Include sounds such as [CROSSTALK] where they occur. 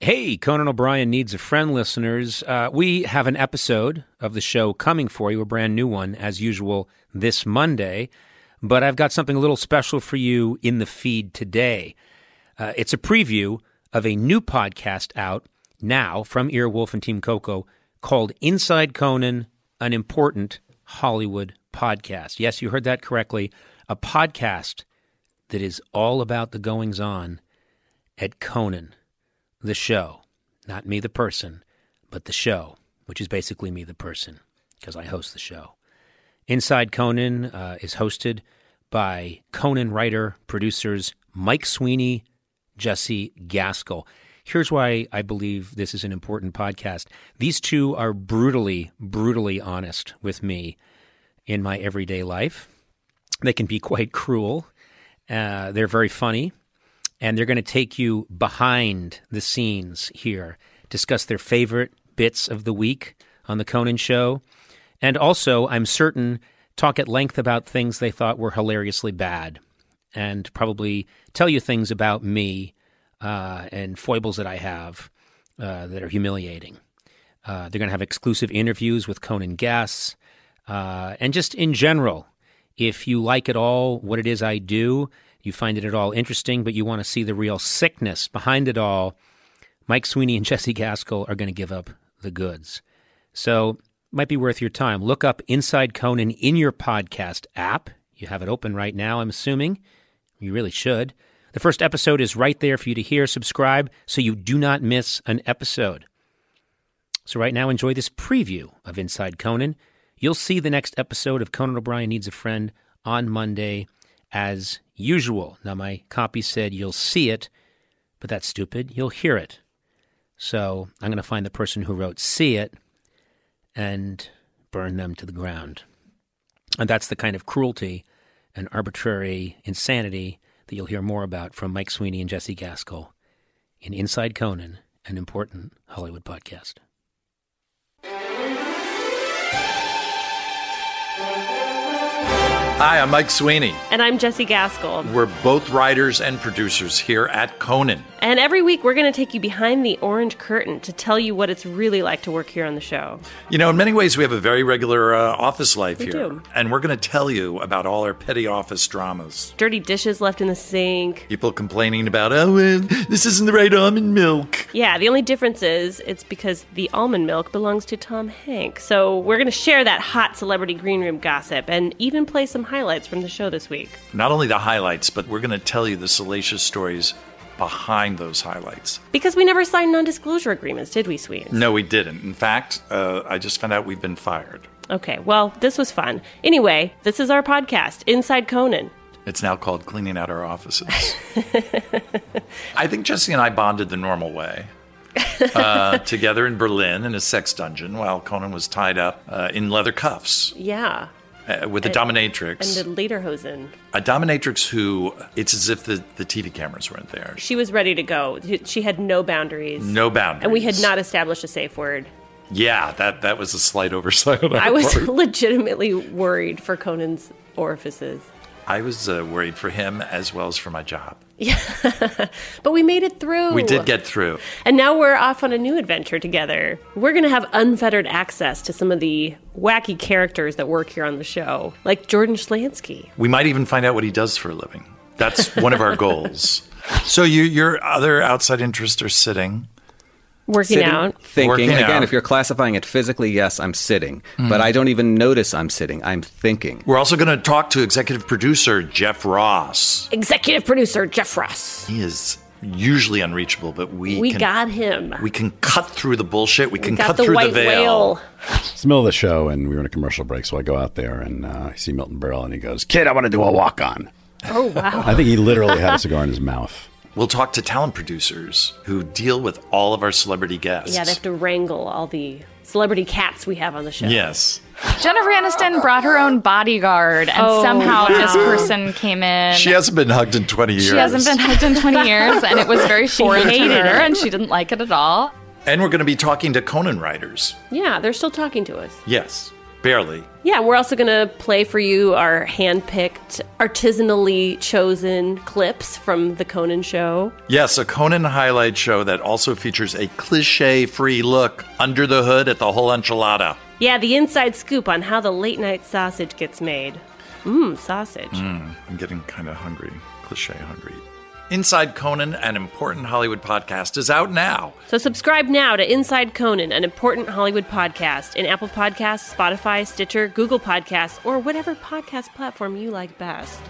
Hey, Conan O'Brien Needs a Friend listeners. Uh, we have an episode of the show coming for you, a brand new one, as usual, this Monday. But I've got something a little special for you in the feed today. Uh, it's a preview of a new podcast out now from Earwolf and Team Coco called Inside Conan, an important Hollywood podcast. Yes, you heard that correctly. A podcast that is all about the goings on at Conan the show, not me the person, but the show, which is basically me the person because I host the show. Inside Conan uh, is hosted by Conan writer producers Mike Sweeney, Jessie Gaskell. Here's why I believe this is an important podcast. These two are brutally, brutally honest with me in my everyday life. They can be quite cruel. Uh, they're very funny and they're going to take you behind the scenes here, discuss their favorite bits of the week on the Conan show, and also, I'm certain, talk at length about things they thought were hilariously bad, and probably tell you things about me uh, and foibles that I have uh, that are humiliating. Uh, they're going to have exclusive interviews with Conan guests, uh, and just in general, if you like it all, what it is I do, you find it at all interesting, but you want to see the real sickness behind it all, Mike Sweeney and [LAUGHS] Jessie Gaskell are going to give up the goods. So, might be worth your time. Look up Inside Conan in your podcast app. You have it open right now, I'm assuming. You really should. The first episode is right there for you to hear. Subscribe so you do not miss an episode. So, right now, enjoy this preview of Inside Conan. You'll see the next episode of Conan O'Brien Needs a Friend on Monday as usual. Now, my copy said you'll see it, but that's stupid. You'll hear it. So I'm going to find the person who wrote see it and burn them to the ground. And that's the kind of cruelty and arbitrary insanity that you'll hear more about from Mike Sweeney and Jessie Gaskell in Inside Conan, an important Hollywood podcast. Hi, I'm Mike Sweeney. And I'm Jessie Gaskell. We're both writers and producers here at Conan. And every week we're going to take you behind the orange curtain to tell you what it's really like to work here on the show. You know, in many ways, we have a very regular uh, office life We here. do. And we're going to tell you about all our petty office dramas. Dirty dishes left in the sink. People complaining about, oh, well, this isn't the right almond milk. Yeah, the only difference is it's because the almond milk belongs to Tom Hanks. So we're going to share that hot celebrity green room gossip and even play some highlights from the show this week. Not only the highlights, but we're going to tell you the salacious stories behind those highlights. Because we never signed non disclosure agreements, did we, Sweet? No, we didn't. In fact, uh, I just found out we've been fired. Okay, well, this was fun. Anyway, this is our podcast, Inside Conan. It's now called cleaning out our offices. [LAUGHS] I think Jessie and I bonded the normal way. uh, [LAUGHS] together in Berlin in a sex dungeon while Conan was tied up uh, in leather cuffs Yeah. Uh, with a dominatrix. And the Lederhosen. a dominatrix who, it's as if the, the TV cameras weren't there. She was ready to go. She had no boundaries. No boundaries. And we had not established a safe word. Yeah, that, that was a slight oversight I was part. [LAUGHS] legitimately worried for Conan's orifices. I was uh, worried for him as well as for my job. Yeah, [LAUGHS] But we made it through. We did get through. And now we're off on a new adventure together. We're going to have unfettered access to some of the wacky characters that work here on the show, like Jordan Schlansky. We might even find out what he does for a living. That's one of our [LAUGHS] goals. So you, your other outside interests are sitting. Working Sitting, out. thinking. Working Again, out. if you're classifying it physically, yes, I'm sitting. But I don't even notice I'm sitting. I'm thinking. We're also going to talk to executive producer Jeff Ross. Executive producer Jeff Ross. He is usually unreachable, but we We can, got him. we can cut through the bullshit. We can got cut the through white the veil. whale. It's the middle of the show, and we were in a commercial break. So I go out there and uh, I see Milton Berle, and he goes, "Kid, I want to do a walk on." Oh, wow. I think he literally had a cigar in his mouth. We'll talk to talent producers who deal with all of our celebrity guests. yeah, they have to wrangle all the celebrity cats we have on the show. Yes. Jennifer Aniston brought her own bodyguard, and Oh, somehow wow. this person came in. She hasn't been hugged in 20 years. She hasn't been hugged in 20 [LAUGHS] years, and it was very foreign to hated her, it. and she didn't like it at all. And we're going to be talking to Conan writers. Yeah, they're still talking to us. Yes. Barely. Yeah, we're also going to play for you our hand-picked, artisanally chosen clips from the Conan show. Yes, a Conan highlight show that also features a cliche free look under the hood at the whole enchilada. Yeah, the inside scoop on how the late-night sausage gets made. Mmm, sausage. Mm, I'm getting kind of hungry, cliche hungry. Inside Conan, an important Hollywood podcast, is out now. So subscribe now to Inside Conan, an important Hollywood podcast, in Apple Podcasts, Spotify, Stitcher, Google Podcasts, or whatever podcast platform you like best.